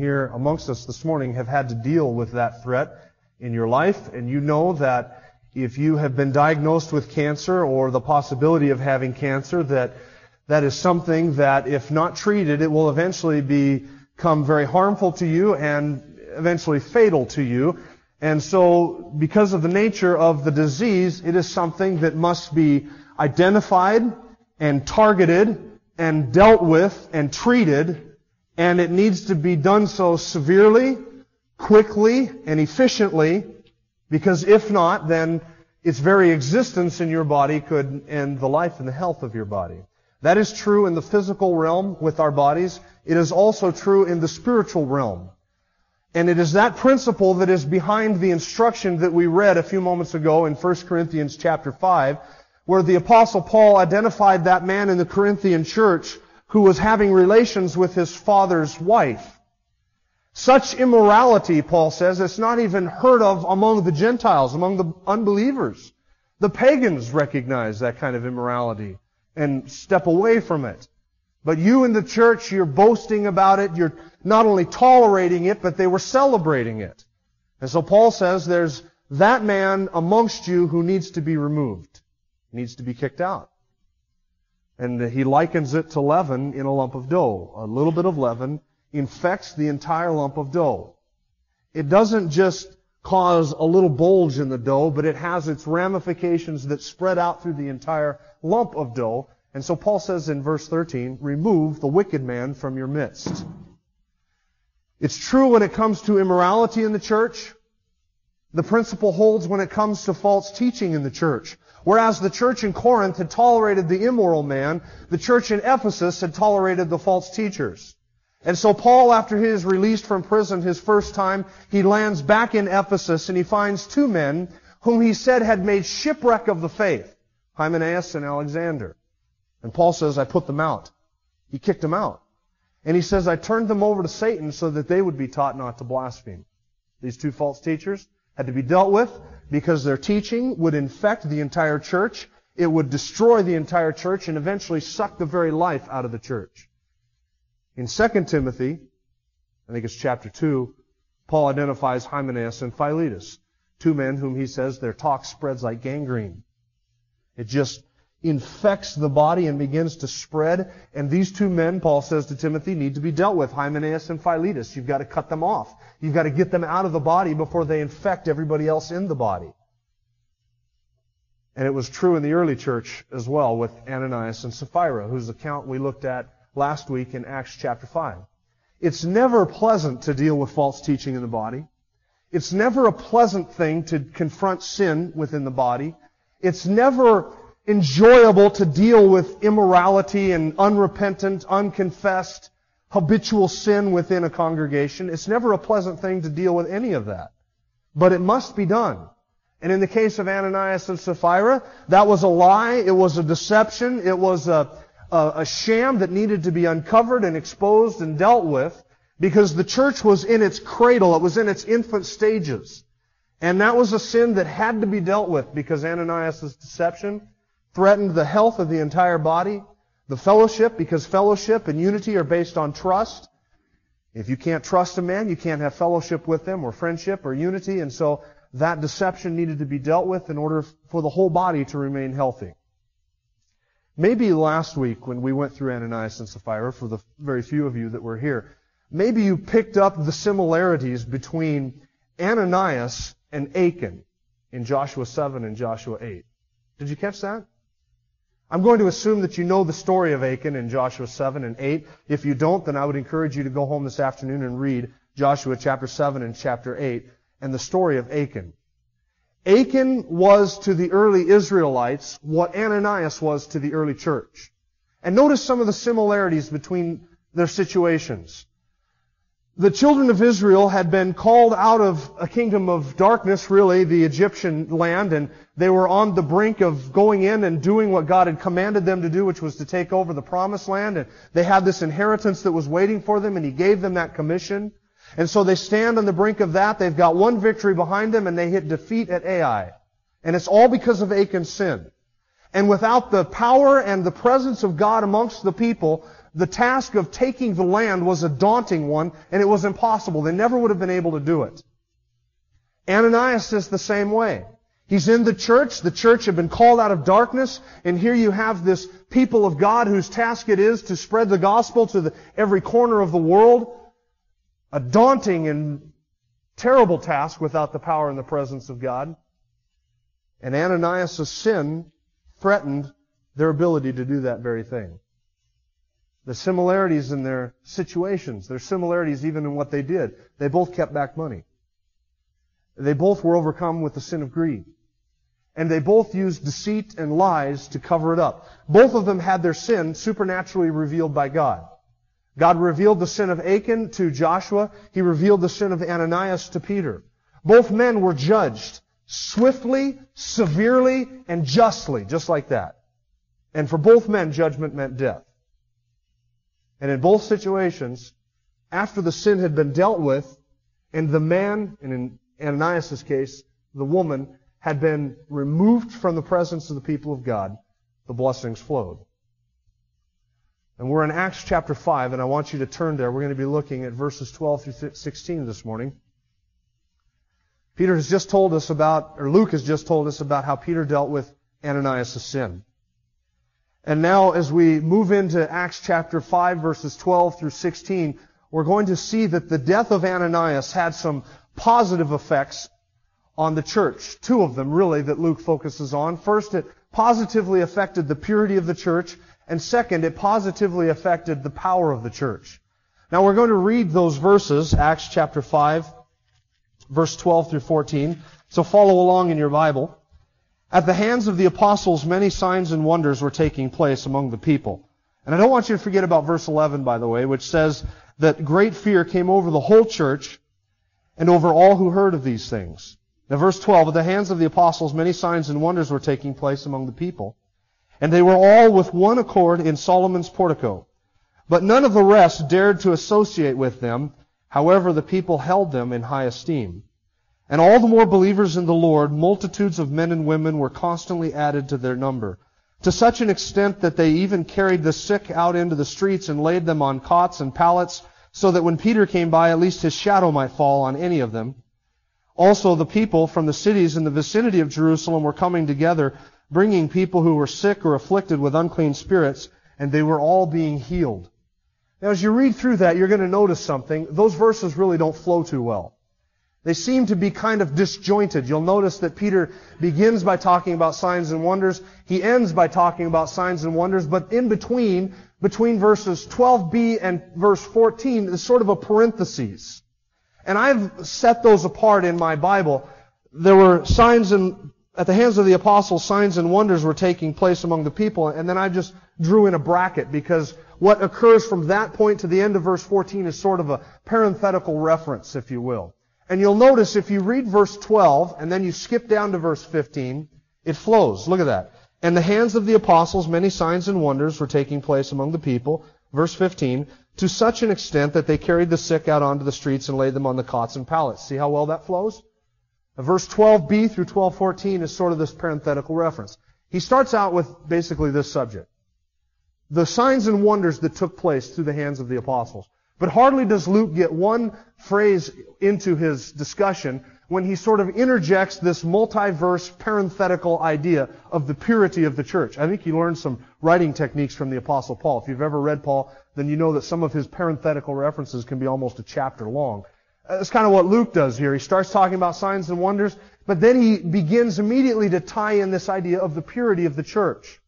here amongst us this morning have had to deal with that threat in your life, and you know that if you have been diagnosed with cancer or the possibility of having cancer, that that is something that, if not treated, it will eventually become very harmful to you and eventually fatal to you. And so, because of the nature of the disease, it is something that must be identified and targeted and dealt with and treated and it needs to be done so severely, quickly, and efficiently, because if not, then its very existence in your body could end the life and the health of your body. That is true in the physical realm with our bodies. It is also true in the spiritual realm. And it is that principle that is behind the instruction that we read a few moments ago in 1 Corinthians chapter 5, where the apostle Paul identified that man in the Corinthian church who was having relations with his father's wife. Such immorality, Paul says, it's not even heard of among the Gentiles, among the unbelievers. The pagans recognize that kind of immorality and step away from it. But you in the church, you're boasting about it. You're not only tolerating it, but they were celebrating it. And so Paul says there's that man amongst you who needs to be removed, needs to be kicked out. And he likens it to leaven in a lump of dough. A little bit of leaven infects the entire lump of dough. It doesn't just cause a little bulge in the dough, but it has its ramifications that spread out through the entire lump of dough. And so Paul says in verse 13, remove the wicked man from your midst. It's true when it comes to immorality in the church. The principle holds when it comes to false teaching in the church. Whereas the church in Corinth had tolerated the immoral man, the church in Ephesus had tolerated the false teachers. And so Paul, after he is released from prison his first time, he lands back in Ephesus and he finds two men whom he said had made shipwreck of the faith, Hymenaeus and Alexander. And Paul says, I put them out. He kicked them out. And he says, I turned them over to Satan so that they would be taught not to blaspheme. These two false teachers had to be dealt with because their teaching would infect the entire church. It would destroy the entire church and eventually suck the very life out of the church. In 2 Timothy, I think it's chapter 2, Paul identifies Hymenaeus and Philetus, two men whom he says their talk spreads like gangrene. It just infects the body and begins to spread. And these two men, Paul says to Timothy, need to be dealt with, Hymenaeus and Philetus. You've got to cut them off. You've got to get them out of the body before they infect everybody else in the body. And it was true in the early church as well with Ananias and Sapphira, whose account we looked at last week in Acts chapter 5. It's never pleasant to deal with false teaching in the body. It's never a pleasant thing to confront sin within the body. It's never enjoyable to deal with immorality and unrepentant, unconfessed, habitual sin within a congregation. It's never a pleasant thing to deal with any of that. But it must be done. And in the case of Ananias and Sapphira, that was a lie, it was a deception, it was a, a, a sham that needed to be uncovered and exposed and dealt with because the church was in its cradle, it was in its infant stages. And that was a sin that had to be dealt with because Ananias' deception threatened the health of the entire body, the fellowship, because fellowship and unity are based on trust. If you can't trust a man, you can't have fellowship with them or friendship or unity, and so that deception needed to be dealt with in order for the whole body to remain healthy. Maybe last week when we went through Ananias and Sapphira, for the very few of you that were here, maybe you picked up the similarities between Ananias and Achan in Joshua 7 and Joshua 8. Did you catch that? I'm going to assume that you know the story of Achan in Joshua 7 and 8. If you don't, then I would encourage you to go home this afternoon and read Joshua chapter 7 and chapter 8 and the story of Achan. Achan was to the early Israelites what Ananias was to the early church. And notice some of the similarities between their situations. The children of Israel had been called out of a kingdom of darkness, really, the Egyptian land, and they were on the brink of going in and doing what God had commanded them to do, which was to take over the promised land, and they had this inheritance that was waiting for them, and He gave them that commission. And so they stand on the brink of that, they've got one victory behind them, and they hit defeat at Ai. And it's all because of Achan's sin. And without the power and the presence of God amongst the people, the task of taking the land was a daunting one, and it was impossible. They never would have been able to do it. Ananias is the same way. He's in the church. The church had been called out of darkness, and here you have this people of God whose task it is to spread the gospel to the, every corner of the world. A daunting and terrible task without the power and the presence of God. And Ananias' sin threatened their ability to do that very thing. The similarities in their situations, their similarities even in what they did. They both kept back money. They both were overcome with the sin of greed. And they both used deceit and lies to cover it up. Both of them had their sin supernaturally revealed by God. God revealed the sin of Achan to Joshua. He revealed the sin of Ananias to Peter. Both men were judged swiftly, severely, and justly, just like that. And for both men, judgment meant death. And in both situations, after the sin had been dealt with, and the man, and in Ananias' case, the woman, had been removed from the presence of the people of God, the blessings flowed. And we're in Acts chapter 5, and I want you to turn there. We're going to be looking at verses 12 through 16 this morning. Peter has just told us about, or Luke has just told us about how Peter dealt with Ananias' sin. And now as we move into Acts chapter 5 verses 12 through 16, we're going to see that the death of Ananias had some positive effects on the church. Two of them really that Luke focuses on. First, it positively affected the purity of the church. And second, it positively affected the power of the church. Now we're going to read those verses, Acts chapter 5, verse 12 through 14. So follow along in your Bible. At the hands of the apostles, many signs and wonders were taking place among the people. And I don't want you to forget about verse 11, by the way, which says that great fear came over the whole church and over all who heard of these things. Now verse 12, at the hands of the apostles, many signs and wonders were taking place among the people. And they were all with one accord in Solomon's portico. But none of the rest dared to associate with them. However, the people held them in high esteem. And all the more believers in the Lord, multitudes of men and women were constantly added to their number, to such an extent that they even carried the sick out into the streets and laid them on cots and pallets, so that when Peter came by, at least his shadow might fall on any of them. Also, the people from the cities in the vicinity of Jerusalem were coming together, bringing people who were sick or afflicted with unclean spirits, and they were all being healed. Now, as you read through that, you're going to notice something. Those verses really don't flow too well. They seem to be kind of disjointed. You'll notice that Peter begins by talking about signs and wonders. He ends by talking about signs and wonders, but in between, between verses 12b and verse 14, is sort of a parenthesis. And I've set those apart in my Bible. There were signs and, at the hands of the apostles, signs and wonders were taking place among the people, and then I just drew in a bracket because what occurs from that point to the end of verse 14 is sort of a parenthetical reference, if you will. And you'll notice if you read verse 12 and then you skip down to verse 15, it flows. Look at that. And the hands of the apostles, many signs and wonders were taking place among the people. Verse 15, to such an extent that they carried the sick out onto the streets and laid them on the cots and pallets. See how well that flows? Verse 12b through 1214 is sort of this parenthetical reference. He starts out with basically this subject. The signs and wonders that took place through the hands of the apostles. But hardly does Luke get one phrase into his discussion when he sort of interjects this multi-verse parenthetical idea of the purity of the church. I think he learned some writing techniques from the apostle Paul. If you've ever read Paul, then you know that some of his parenthetical references can be almost a chapter long. That's kind of what Luke does here. He starts talking about signs and wonders, but then he begins immediately to tie in this idea of the purity of the church.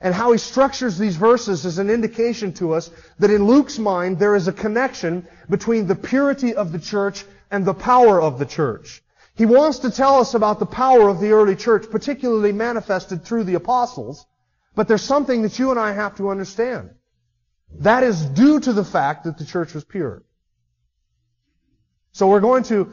And how he structures these verses is an indication to us that in Luke's mind there is a connection between the purity of the church and the power of the church. He wants to tell us about the power of the early church, particularly manifested through the apostles, but there's something that you and I have to understand. That is due to the fact that the church was pure. So we're going to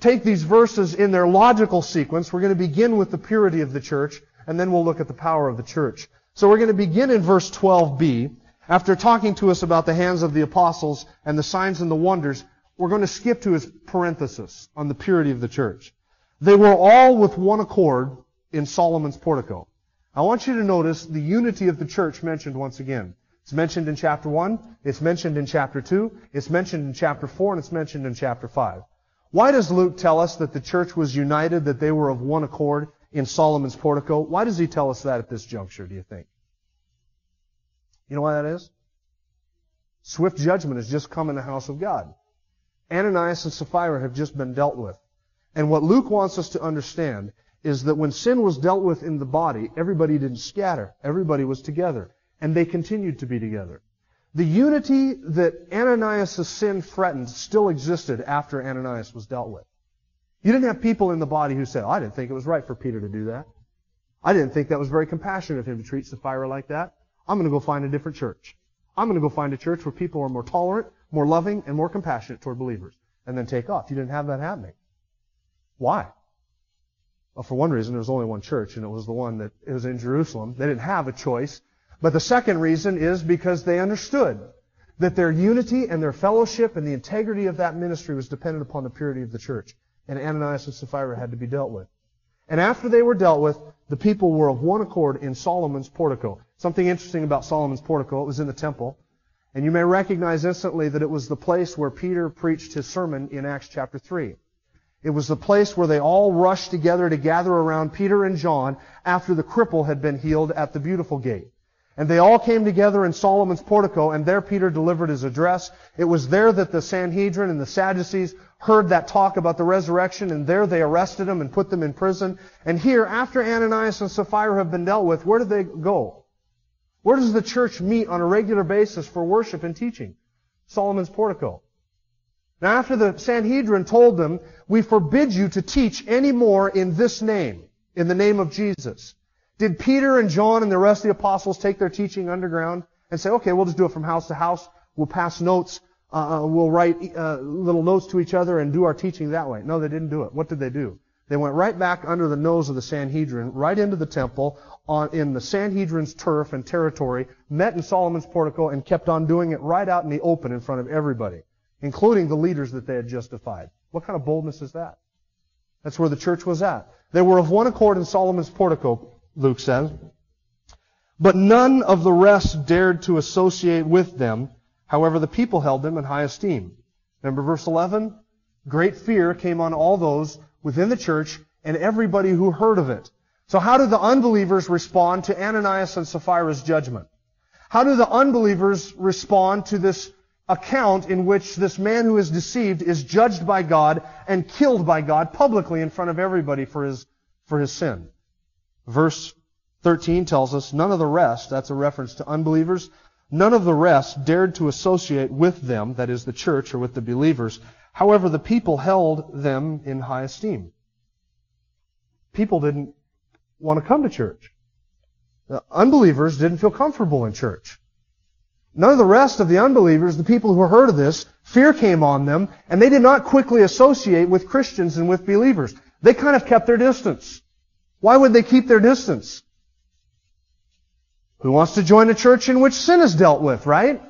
take these verses in their logical sequence. We're going to begin with the purity of the church, and then we'll look at the power of the church. So we're going to begin in verse 12b. After talking to us about the hands of the apostles and the signs and the wonders, we're going to skip to his parenthesis on the purity of the church. They were all with one accord in Solomon's portico. I want you to notice the unity of the church mentioned once again. It's mentioned in chapter 1, it's mentioned in chapter 2, it's mentioned in chapter 4, and it's mentioned in chapter 5. Why does Luke tell us that the church was united, that they were of one accord in Solomon's portico? Why does he tell us that at this juncture, do you think? You know why that is? Swift judgment has just come in the house of God. Ananias and Sapphira have just been dealt with. And what Luke wants us to understand is that when sin was dealt with in the body, everybody didn't scatter. Everybody was together. And they continued to be together. The unity that Ananias' sin threatened still existed after Ananias was dealt with. You didn't have people in the body who said, oh, I didn't think it was right for Peter to do that. I didn't think that was very compassionate of him to treat Sapphira like that. I'm going to go find a different church. I'm going to go find a church where people are more tolerant, more loving, and more compassionate toward believers. And then take off. You didn't have that happening. Why? Well, for one reason, there was only one church, and it was the one that was in Jerusalem. They didn't have a choice. But the second reason is because they understood that their unity and their fellowship and the integrity of that ministry was dependent upon the purity of the church. And Ananias and Sapphira had to be dealt with. And after they were dealt with, the people were of one accord in Solomon's portico. Something interesting about Solomon's portico, it was in the temple. And you may recognize instantly that it was the place where Peter preached his sermon in Acts chapter 3. It was the place where they all rushed together to gather around Peter and John after the cripple had been healed at the beautiful gate. And they all came together in Solomon's portico, and there Peter delivered his address. It was there that the Sanhedrin and the Sadducees heard that talk about the resurrection, and there they arrested him and put them in prison. And here, after Ananias and Sapphira have been dealt with, where do they go? Where does the church meet on a regular basis for worship and teaching? Solomon's portico. Now after the Sanhedrin told them, we forbid you to teach any more in this name, in the name of Jesus. Did Peter and John and the rest of the apostles take their teaching underground and say, okay, we'll just do it from house to house. We'll pass notes. Uh, uh, we'll write uh, little notes to each other and do our teaching that way. No, they didn't do it. What did they do? They went right back under the nose of the Sanhedrin, right into the temple, on, in the Sanhedrin's turf and territory, met in Solomon's portico, and kept on doing it right out in the open in front of everybody, including the leaders that they had justified. What kind of boldness is that? That's where the church was at. They were of one accord in Solomon's portico, Luke says. But none of the rest dared to associate with them. However, the people held them in high esteem. Remember verse 11? Great fear came on all those within the church and everybody who heard of it. So how do the unbelievers respond to Ananias and Sapphira's judgment? How do the unbelievers respond to this account in which this man who is deceived is judged by God and killed by God publicly in front of everybody for his, for his sin? Verse 13 tells us, none of the rest, that's a reference to unbelievers, none of the rest dared to associate with them, that is the church or with the believers. However, the people held them in high esteem. People didn't want to come to church. The unbelievers didn't feel comfortable in church. None of the rest of the unbelievers, the people who heard of this, fear came on them, and they did not quickly associate with Christians and with believers. They kind of kept their distance. Why would they keep their distance? Who wants to join a church in which sin is dealt with, right?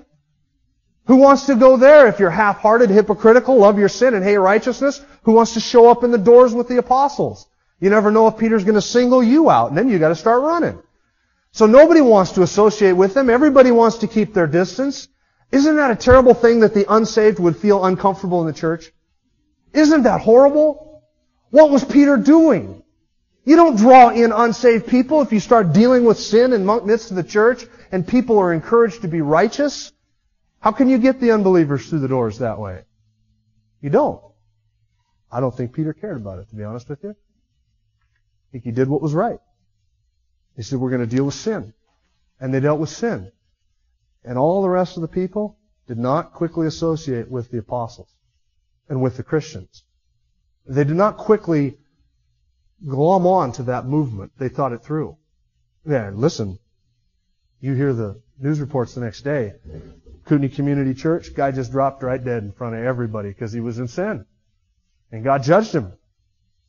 Who wants to go there if you're half-hearted, hypocritical, love your sin and hate righteousness? Who wants to show up in the doors with the apostles? You never know if Peter's going to single you out, and then you got to start running. So nobody wants to associate with them. Everybody wants to keep their distance. Isn't that a terrible thing that the unsaved would feel uncomfortable in the church? Isn't that horrible? What was Peter doing? You don't draw in unsaved people if you start dealing with sin in the midst of the church and people are encouraged to be righteous. How can you get the unbelievers through the doors that way? You don't. I don't think Peter cared about it, to be honest with you. I think he did what was right. He said, we're going to deal with sin. And they dealt with sin. And all the rest of the people did not quickly associate with the apostles and with the Christians. They did not quickly glom on to that movement. They thought it through. Yeah, listen, you hear the news reports the next day. Kootenai Community Church, guy just dropped right dead in front of everybody because he was in sin. And God judged him.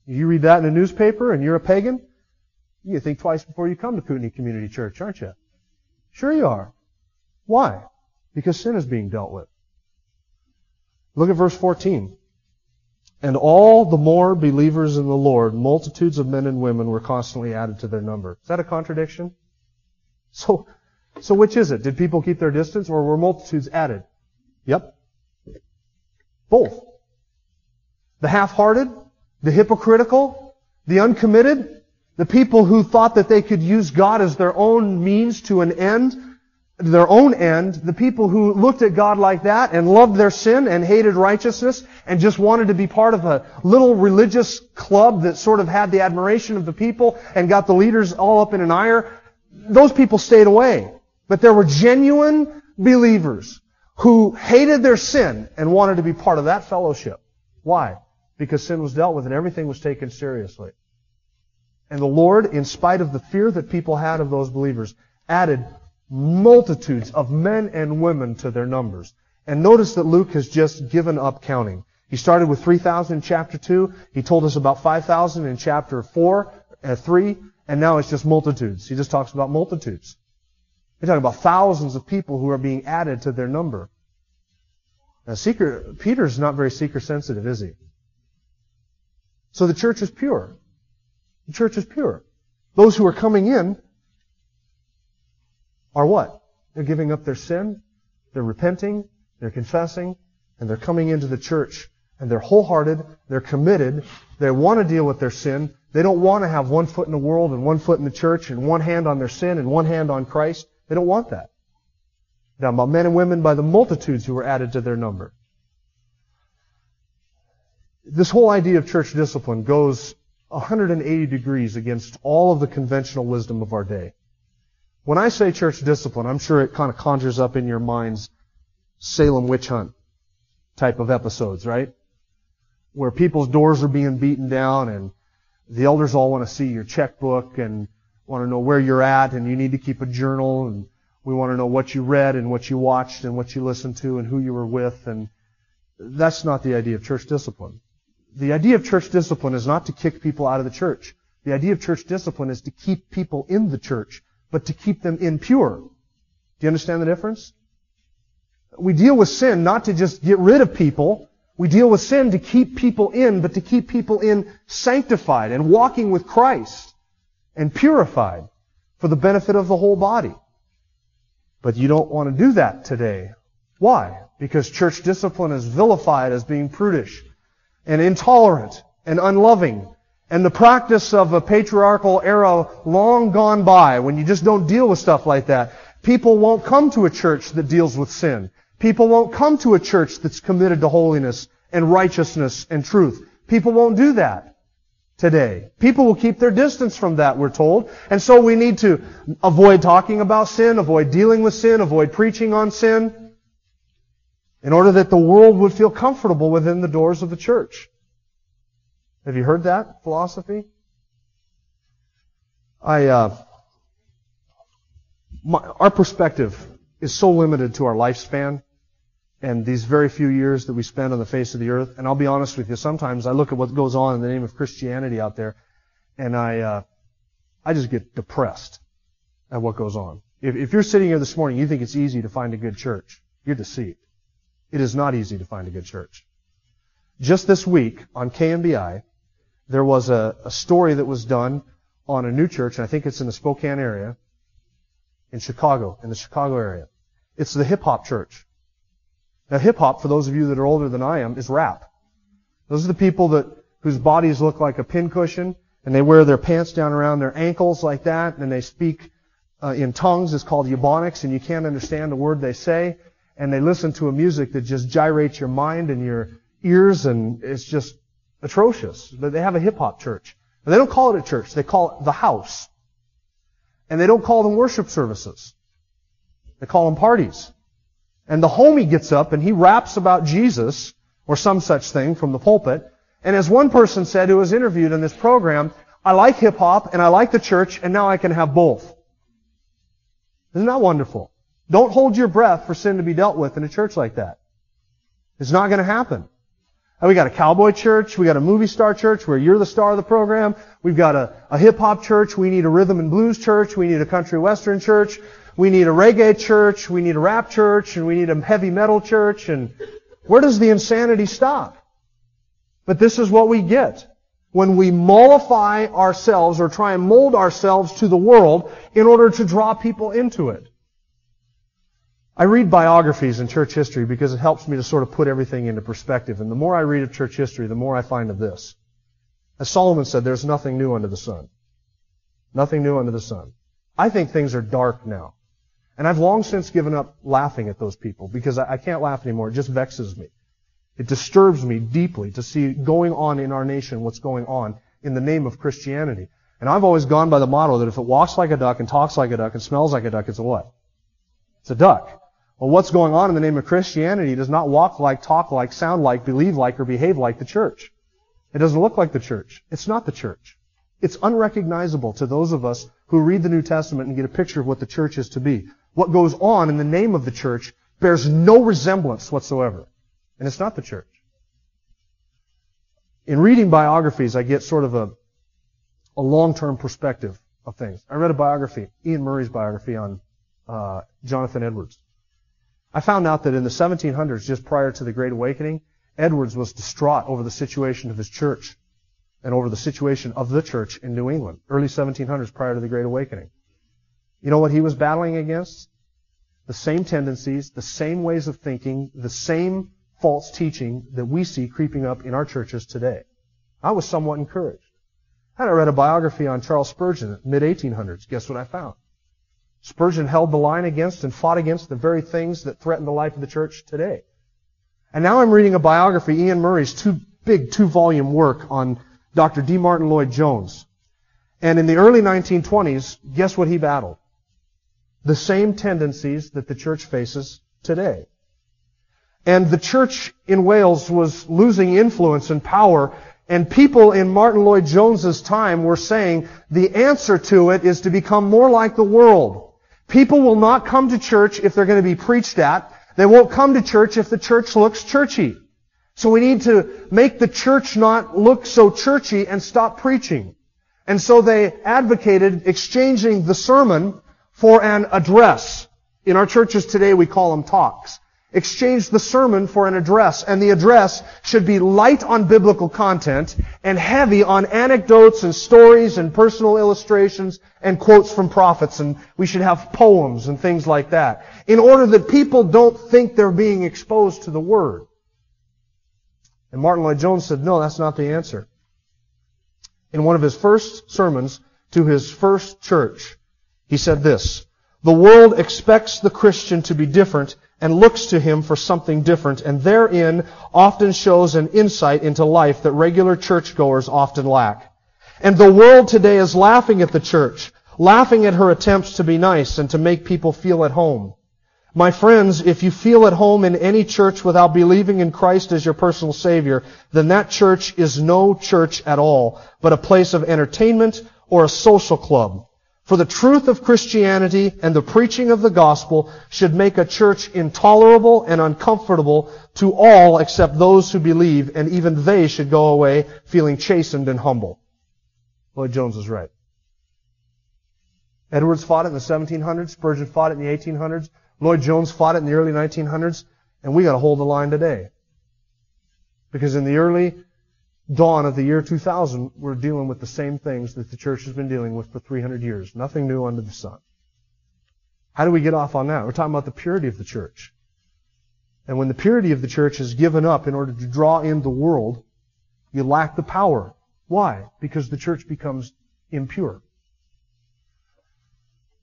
You read that in a newspaper and you're a pagan, you think twice before you come to Kootenai Community Church, aren't you? Sure you are. Why? Because sin is being dealt with. Look at verse 14. And all the more believers in the Lord, multitudes of men and women were constantly added to their number. Is that a contradiction? So, so which is it? Did people keep their distance or were multitudes added? Yep. Both. The half-hearted, the hypocritical, the uncommitted, the people who thought that they could use God as their own means to an end, their own end, the people who looked at God like that and loved their sin and hated righteousness and just wanted to be part of a little religious club that sort of had the admiration of the people and got the leaders all up in an ire, those people stayed away. But there were genuine believers who hated their sin and wanted to be part of that fellowship. Why? Because sin was dealt with and everything was taken seriously. And the Lord, in spite of the fear that people had of those believers, added multitudes of men and women to their numbers. And notice that Luke has just given up counting. He started with 3,000 in chapter 2. He told us about 5,000 in chapter 4, uh, 3, and now it's just multitudes. He just talks about multitudes. He's talking about thousands of people who are being added to their number. Now, Peter's not very seeker sensitive, is he? So the church is pure. The church is pure. Those who are coming in are what? They're giving up their sin, they're repenting, they're confessing, and they're coming into the church. And they're wholehearted, they're committed, they want to deal with their sin. They don't want to have one foot in the world and one foot in the church and one hand on their sin and one hand on Christ. They don't want that. Now, by men and women by the multitudes who were added to their number. This whole idea of church discipline goes 180 degrees against all of the conventional wisdom of our day. When I say church discipline, I'm sure it kind of conjures up in your minds Salem witch hunt type of episodes, right? Where people's doors are being beaten down and the elders all want to see your checkbook and want to know where you're at and you need to keep a journal and we want to know what you read and what you watched and what you listened to and who you were with and that's not the idea of church discipline. The idea of church discipline is not to kick people out of the church. The idea of church discipline is to keep people in the church but to keep them impure. Do you understand the difference? We deal with sin not to just get rid of people. We deal with sin to keep people in, but to keep people in sanctified and walking with Christ and purified for the benefit of the whole body. But you don't want to do that today. Why? Because church discipline is vilified as being prudish and intolerant and unloving and the practice of a patriarchal era long gone by, when you just don't deal with stuff like that, people won't come to a church that deals with sin. People won't come to a church that's committed to holiness and righteousness and truth. People won't do that today. People will keep their distance from that, we're told. And so we need to avoid talking about sin, avoid dealing with sin, avoid preaching on sin, in order that the world would feel comfortable within the doors of the church. Have you heard that philosophy? I, uh, my, our perspective is so limited to our lifespan and these very few years that we spend on the face of the earth. And I'll be honest with you, sometimes I look at what goes on in the name of Christianity out there, and I, uh, I just get depressed at what goes on. If, if you're sitting here this morning, you think it's easy to find a good church, you're deceived. It is not easy to find a good church. Just this week on KMBI, there was a, a story that was done on a new church, and I think it's in the Spokane area, in Chicago, in the Chicago area. It's the hip hop church. Now hip hop, for those of you that are older than I am, is rap. Those are the people that, whose bodies look like a pincushion, and they wear their pants down around their ankles like that, and they speak uh, in tongues. It's called Ebonics, and you can't understand a word they say. And they listen to a music that just gyrates your mind and your ears, and it's just atrocious. But they have a hip hop church. But they don't call it a church. They call it the house. And they don't call them worship services. They call them parties. And the homie gets up and he raps about Jesus or some such thing from the pulpit. And as one person said who was interviewed in this program, I like hip hop and I like the church and now I can have both. Isn't that wonderful? Don't hold your breath for sin to be dealt with in a church like that. It's not going to happen. And we got a cowboy church. We got a movie star church where you're the star of the program. We've got a, a hip hop church. We need a rhythm and blues church. We need a country western church. We need a reggae church. We need a rap church. And we need a heavy metal church. And where does the insanity stop? But this is what we get when we mollify ourselves or try and mold ourselves to the world in order to draw people into it. I read biographies in church history because it helps me to sort of put everything into perspective. And the more I read of church history, the more I find of this. As Solomon said, there's nothing new under the sun. Nothing new under the sun. I think things are dark now. And I've long since given up laughing at those people because I can't laugh anymore. It just vexes me. It disturbs me deeply to see going on in our nation what's going on in the name of Christianity. And I've always gone by the motto that if it walks like a duck and talks like a duck and smells like a duck, it's a what? It's a duck. Well, what's going on in the name of Christianity does not walk like, talk like, sound like, believe like, or behave like the church. It doesn't look like the church. It's not the church. It's unrecognizable to those of us who read the New Testament and get a picture of what the church is to be. What goes on in the name of the church bears no resemblance whatsoever. And it's not the church. In reading biographies, I get sort of a, a long-term perspective of things. I read a biography, Iain Murray's biography on uh, Jonathan Edwards. I found out that in the 1700s, just prior to the Great Awakening, Edwards was distraught over the situation of his church and over the situation of the church in New England, early 1700s prior to the Great Awakening. You know what he was battling against? The same tendencies, the same ways of thinking, the same false teaching that we see creeping up in our churches today. I was somewhat encouraged. And I read a biography on Charles Spurgeon, mid 1800s. Guess what I found? Spurgeon held the line against and fought against the very things that threaten the life of the church today. And now I'm reading a biography, Iain Murray's two big two volume work on Dr. D. Martyn Lloyd Jones. And in the early 1920s, guess what he battled? The same tendencies that the church faces today. And the church in Wales was losing influence and power. And people in Martyn Lloyd Jones's time were saying the answer to it is to become more like the world. People will not come to church if they're going to be preached at. They won't come to church if the church looks churchy. So we need to make the church not look so churchy and stop preaching. And so they advocated exchanging the sermon for an address. In our churches today we call them talks exchange the sermon for an address, and the address should be light on biblical content and heavy on anecdotes and stories and personal illustrations and quotes from prophets, and we should have poems and things like that, in order that people don't think they're being exposed to the Word. And Martyn Lloyd Jones said, no, that's not the answer. In one of his first sermons to his first church, he said this, the world expects the Christian to be different and looks to him for something different, and therein often shows an insight into life that regular churchgoers often lack. And the world today is laughing at the church, laughing at her attempts to be nice and to make people feel at home. My friends, if you feel at home in any church without believing in Christ as your personal Savior, then that church is no church at all, but a place of entertainment or a social club. For the truth of Christianity and the preaching of the gospel should make a church intolerable and uncomfortable to all except those who believe, and even they should go away feeling chastened and humble. Lloyd Jones is right. Edwards fought it in the 1700s. Spurgeon fought it in the 1800s. Lloyd Jones fought it in the early 1900s. And we got to hold the line today. Because in the early dawn of the year 2000, we're dealing with the same things that the church has been dealing with for 300 years. Nothing new under the sun. How do we get off on that? We're talking about the purity of the church. And when the purity of the church is given up in order to draw in the world, you lack the power. Why? Because the church becomes impure.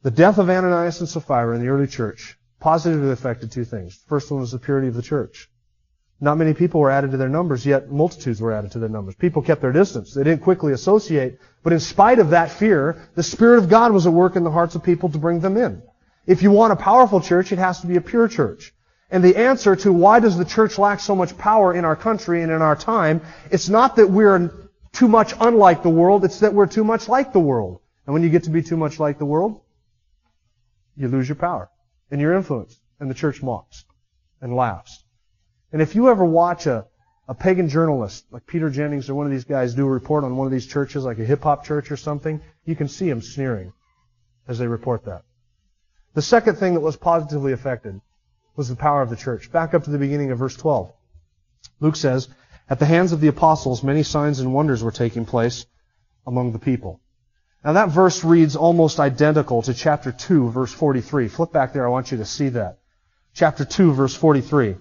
The death of Ananias and Sapphira in the early church positively affected two things. The first one was the purity of the church. Not many people were added to their numbers, yet multitudes were added to their numbers. People kept their distance. They didn't quickly associate. But in spite of that fear, the Spirit of God was at work in the hearts of people to bring them in. If you want a powerful church, it has to be a pure church. And the answer to why does the church lack so much power in our country and in our time, it's not that we're too much unlike the world, it's that we're too much like the world. And when you get to be too much like the world, you lose your power and your influence. And the church mocks and laughs. And if you ever watch a, a pagan journalist, like Peter Jennings or one of these guys, do a report on one of these churches, like a hip hop church or something, you can see them sneering as they report that. The second thing that was positively affected was the power of the church. Back up to the beginning of verse 12. Luke says, At the hands of the apostles, many signs and wonders were taking place among the people. Now that verse reads almost identical to chapter 2, verse 43. Flip back there, I want you to see that. Chapter 2, verse 43.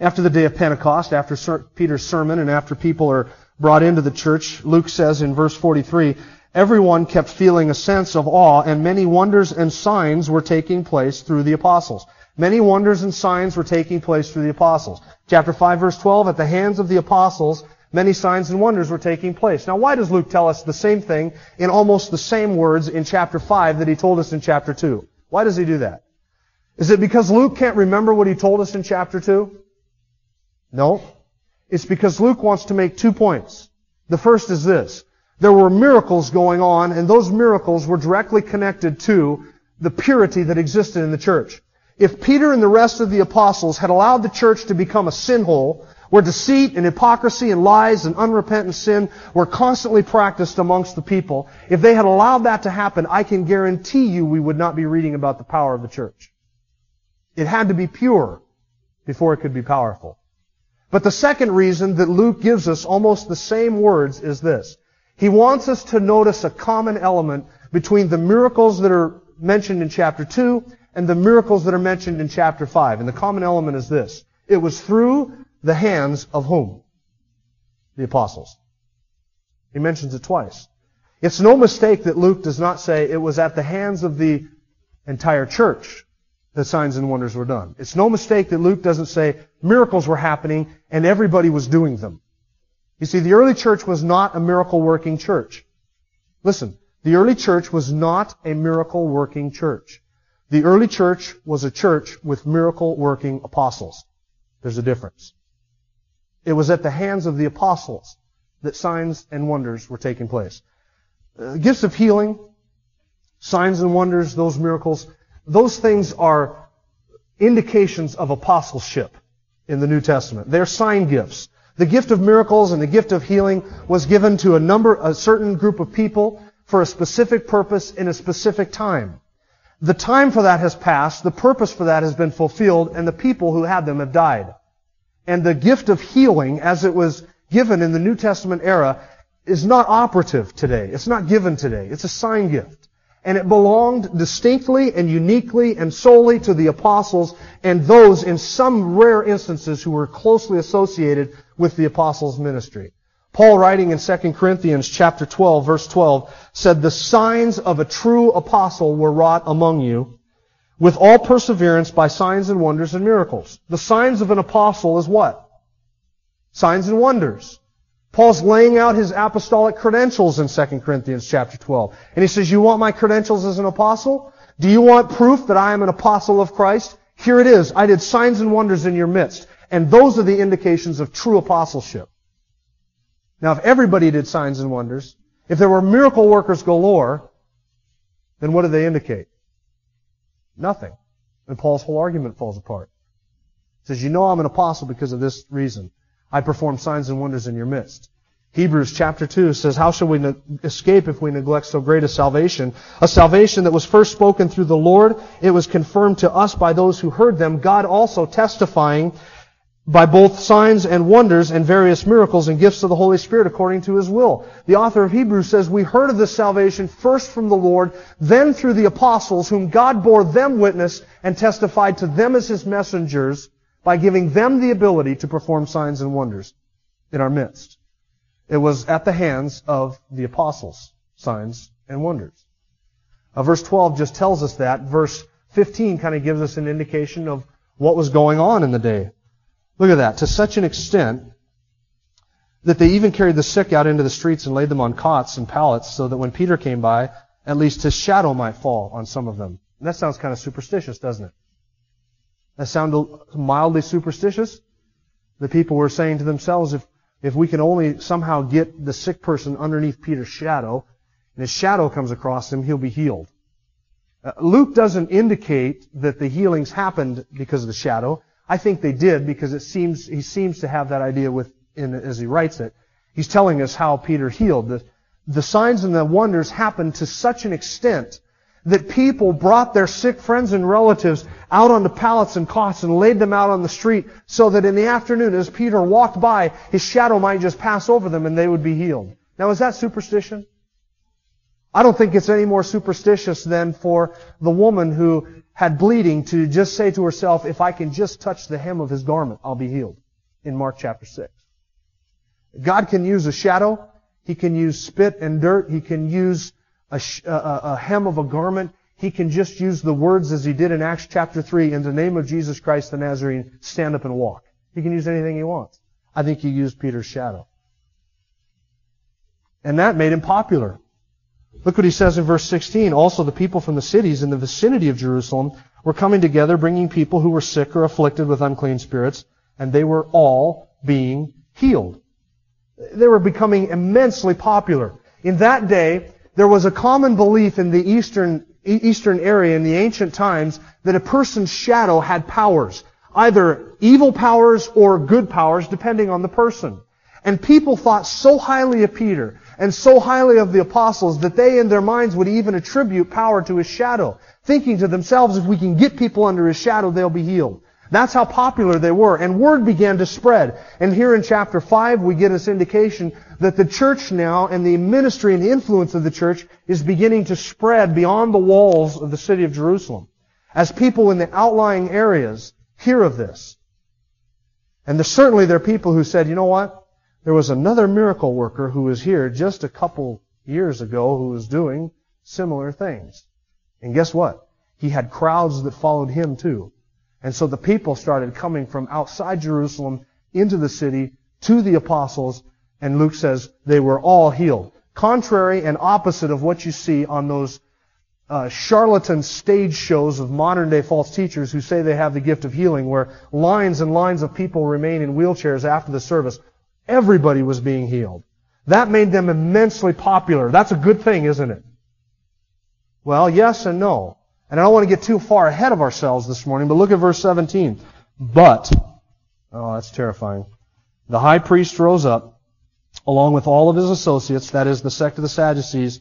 After the day of Pentecost, after Peter's sermon, and after people are brought into the church, Luke says in verse 43, everyone kept feeling a sense of awe, and many wonders and signs were taking place through the apostles. Many wonders and signs were taking place through the apostles. Chapter 5, verse 12, at the hands of the apostles, many signs and wonders were taking place. Now, why does Luke tell us the same thing in almost the same words in chapter 5 that he told us in chapter 2? Why does he do that? Is it because Luke can't remember what he told us in chapter 2? No. It's because Luke wants to make two points. The first is this. There were miracles going on, and those miracles were directly connected to the purity that existed in the church. If Peter and the rest of the apostles had allowed the church to become a sin hole, where deceit and hypocrisy and lies and unrepentant sin were constantly practiced amongst the people, if they had allowed that to happen, I can guarantee you we would not be reading about the power of the church. It had to be pure before it could be powerful. But the second reason that Luke gives us almost the same words is this. He wants us to notice a common element between the miracles that are mentioned in chapter 2 and the miracles that are mentioned in chapter 5. And the common element is this. It was through the hands of whom? The apostles. He mentions it twice. It's no mistake that Luke does not say it was at the hands of the entire church that signs and wonders were done. It's no mistake that Luke doesn't say miracles were happening and everybody was doing them. You see, the early church was not a miracle working church. Listen, the early church was not a miracle working church. The early church was a church with miracle working apostles. There's a difference. It was at the hands of the apostles that signs and wonders were taking place. Uh, gifts of healing, signs and wonders, those miracles, those things are indications of apostleship in the New Testament. They're sign gifts. The gift of miracles and the gift of healing was given to a number, a certain group of people for a specific purpose in a specific time. The time for that has passed, the purpose for that has been fulfilled, and the people who had them have died. And the gift of healing, as it was given in the New Testament era, is not operative today. It's not given today. It's a sign gift. And it belonged distinctly and uniquely and solely to the apostles and those in some rare instances who were closely associated with the apostles' ministry. Paul writing in 2 Corinthians chapter 12 verse 12 said, The signs of a true apostle were wrought among you with all perseverance by signs and wonders and miracles. The signs of an apostle is what? Signs and wonders. Paul's laying out his apostolic credentials in 2 Corinthians chapter 12. And he says, you want my credentials as an apostle? Do you want proof that I am an apostle of Christ? Here it is. I did signs and wonders in your midst. And those are the indications of true apostleship. Now, if everybody did signs and wonders, if there were miracle workers galore, then what do they indicate? Nothing. And Paul's whole argument falls apart. He says, you know I'm an apostle because of this reason. I perform signs and wonders in your midst. Hebrews chapter 2 says, How shall we ne- escape if we neglect so great a salvation? A salvation that was first spoken through the Lord. It was confirmed to us by those who heard them. God also testifying by both signs and wonders and various miracles and gifts of the Holy Spirit according to His will. The author of Hebrews says, We heard of this salvation first from the Lord, then through the apostles, whom God bore them witness and testified to them as His messengers by giving them the ability to perform signs and wonders in our midst. It was at the hands of the apostles, signs and wonders. Uh, verse 12 just tells us that. Verse 15 kind of gives us an indication of what was going on in the day. Look at that. To such an extent that they even carried the sick out into the streets and laid them on cots and pallets so that when Peter came by, at least his shadow might fall on some of them. And that sounds kind of superstitious, doesn't it? That sounds mildly superstitious. The people were saying to themselves, if, if we can only somehow get the sick person underneath Peter's shadow, and his shadow comes across him, he'll be healed. Uh, Luke doesn't indicate that the healings happened because of the shadow. I think they did because it seems, he seems to have that idea with, in, as he writes it. He's telling us how Peter healed. The, the signs and the wonders happened to such an extent that people brought their sick friends and relatives out onto pallets and cots and laid them out on the street so that in the afternoon as Peter walked by, his shadow might just pass over them and they would be healed. Now is that superstition? I don't think it's any more superstitious than for the woman who had bleeding to just say to herself, if I can just touch the hem of his garment, I'll be healed. In Mark chapter 6. God can use a shadow. He can use spit and dirt. He can use a, a, a hem of a garment. He can just use the words as he did in Acts chapter 3, in the name of Jesus Christ the Nazarene, stand up and walk. He can use anything he wants. I think he used Peter's shadow. And that made him popular. Look what he says in verse 16. Also the people from the cities in the vicinity of Jerusalem were coming together, bringing people who were sick or afflicted with unclean spirits, and they were all being healed. They were becoming immensely popular. In that day, there was a common belief in the eastern, eastern area in the ancient times that a person's shadow had powers. Either evil powers or good powers, depending on the person. And people thought so highly of Peter and so highly of the apostles that they in their minds would even attribute power to his shadow, thinking to themselves, if we can get people under his shadow, they'll be healed. That's how popular they were. And word began to spread. And here in chapter 5, we get this indication that the church now and the ministry and influence of the church is beginning to spread beyond the walls of the city of Jerusalem. As people in the outlying areas hear of this. And certainly there are people who said, you know what? There was another miracle worker who was here just a couple years ago who was doing similar things. And guess what? He had crowds that followed him too. And so the people started coming from outside Jerusalem into the city to the apostles, and Luke says they were all healed. Contrary and opposite of what you see on those uh, charlatan stage shows of modern day false teachers who say they have the gift of healing, where lines and lines of people remain in wheelchairs after the service. Everybody was being healed. That made them immensely popular. That's a good thing, isn't it? Well, yes and no. And I don't want to get too far ahead of ourselves this morning, but look at verse 17. But, oh, that's terrifying. The high priest rose up, along with all of his associates, that is, the sect of the Sadducees,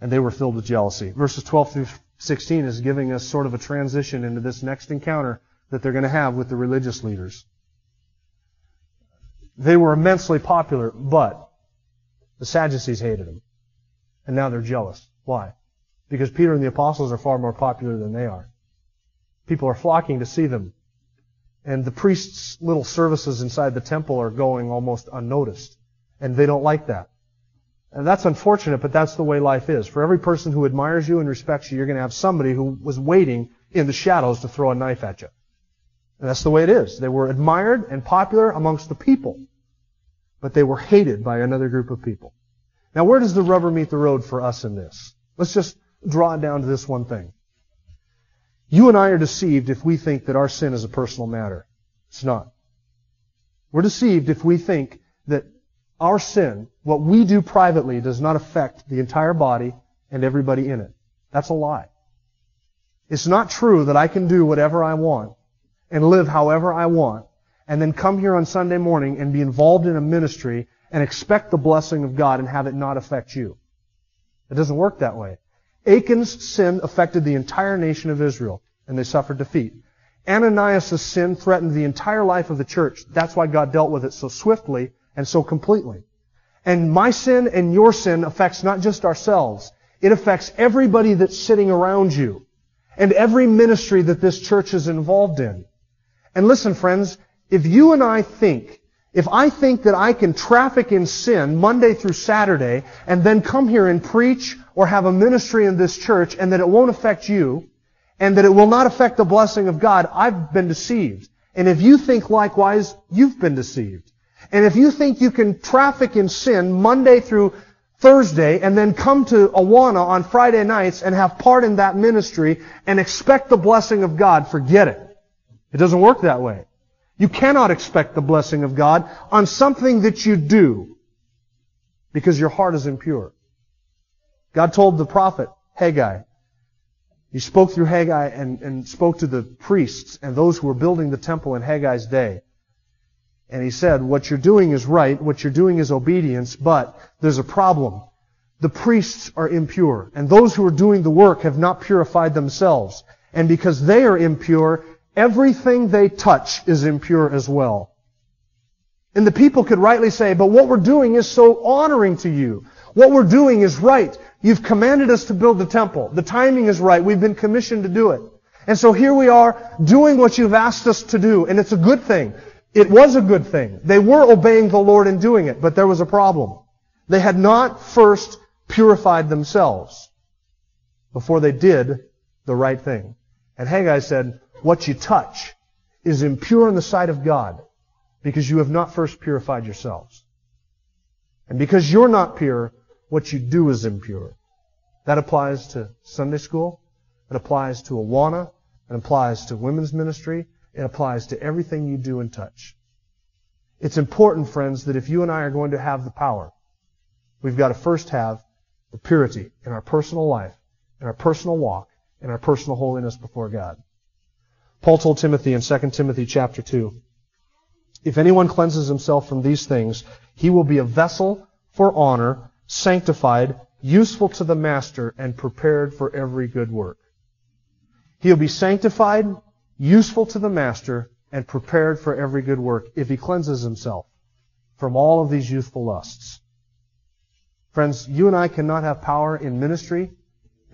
and they were filled with jealousy. Verses 12 through 16 is giving us sort of a transition into this next encounter that they're going to have with the religious leaders. They were immensely popular, but the Sadducees hated them. And now they're jealous. Why? Because Peter and the apostles are far more popular than they are. People are flocking to see them. And the priest's little services inside the temple are going almost unnoticed. And they don't like that. And that's unfortunate, but that's the way life is. For every person who admires you and respects you, you're going to have somebody who was waiting in the shadows to throw a knife at you. And that's the way it is. They were admired and popular amongst the people, but they were hated by another group of people. Now, where does the rubber meet the road for us in this? Let's just draw it down to this one thing. You and I are deceived if we think that our sin is a personal matter. It's not. We're deceived if we think that our sin, what we do privately, does not affect the entire body and everybody in it. That's a lie. It's not true that I can do whatever I want and live however I want and then come here on Sunday morning and be involved in a ministry and expect the blessing of God and have it not affect you. It doesn't work that way. Achan's sin affected the entire nation of Israel, and they suffered defeat. Ananias' sin threatened the entire life of the church. That's why God dealt with it so swiftly and so completely. And my sin and your sin affects not just ourselves. It affects everybody that's sitting around you and every ministry that this church is involved in. And listen, friends, if you and I think if I think that I can traffic in sin Monday through Saturday and then come here and preach or have a ministry in this church and that it won't affect you and that it will not affect the blessing of God, I've been deceived. And if you think likewise, you've been deceived. And if you think you can traffic in sin Monday through Thursday and then come to Awana on Friday nights and have part in that ministry and expect the blessing of God, forget it. It doesn't work that way. You cannot expect the blessing of God on something that you do because your heart is impure. God told the prophet Haggai, He spoke through Haggai and, and spoke to the priests and those who were building the temple in Haggai's day. And he said, what you're doing is right, what you're doing is obedience, but there's a problem. The priests are impure, and those who are doing the work have not purified themselves. And because they are impure, everything they touch is impure as well. And the people could rightly say, but what we're doing is so honoring to you. What we're doing is right. You've commanded us to build the temple. The timing is right. We've been commissioned to do it. And so here we are doing what you've asked us to do, and it's a good thing. It was a good thing. They were obeying the Lord in doing it, but there was a problem. They had not first purified themselves before they did the right thing. And Haggai said, what you touch is impure in the sight of God because you have not first purified yourselves. And because you're not pure, what you do is impure. That applies to Sunday school. It applies to Awana. It applies to women's ministry. It applies to everything you do and touch. It's important, friends, that if you and I are going to have the power, we've got to first have the purity in our personal life, in our personal walk, in our personal holiness before God. Paul told Timothy in 2 Timothy chapter 2, if anyone cleanses himself from these things, he will be a vessel for honor, sanctified, useful to the master, and prepared for every good work. He'll be sanctified, useful to the master, and prepared for every good work if he cleanses himself from all of these youthful lusts. Friends, you and I cannot have power in ministry,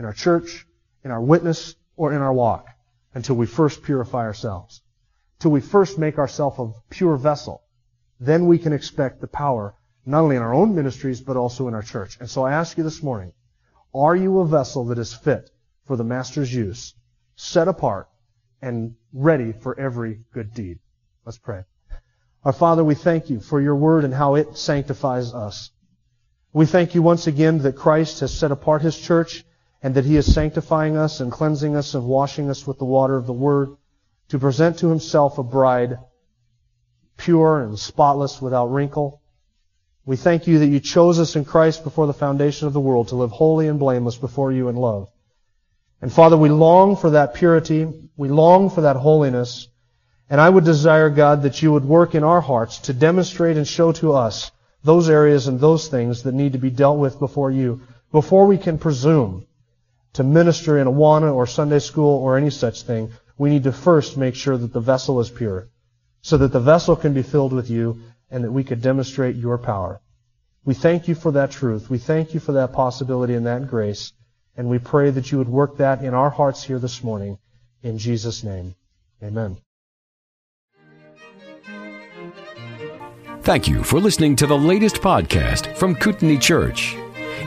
in our church, in our witness, or in our walk until we first purify ourselves. Till we first make ourselves a pure vessel. Then we can expect the power not only in our own ministries, but also in our church. And so I ask you this morning, are you a vessel that is fit for the Master's use, set apart, and ready for every good deed? Let's pray. Our Father, we thank you for your word and how it sanctifies us. We thank you once again that Christ has set apart his church and that he is sanctifying us and cleansing us and washing us with the water of the word to present to himself a bride pure and spotless without wrinkle we thank you that you chose us in Christ before the foundation of the world to live holy and blameless before you in love. And Father, we long for that purity. We long for that holiness. And I would desire, God, that you would work in our hearts to demonstrate and show to us those areas and those things that need to be dealt with before you, before we can presume to minister in Awana or Sunday school or any such thing. We need to first make sure that the vessel is pure, so that the vessel can be filled with you and that we could demonstrate your power. We thank you for that truth. We thank you for that possibility and that grace. And we pray that you would work that in our hearts here this morning. In Jesus' name. Amen. Thank you for listening to the latest podcast from Kootenai Church.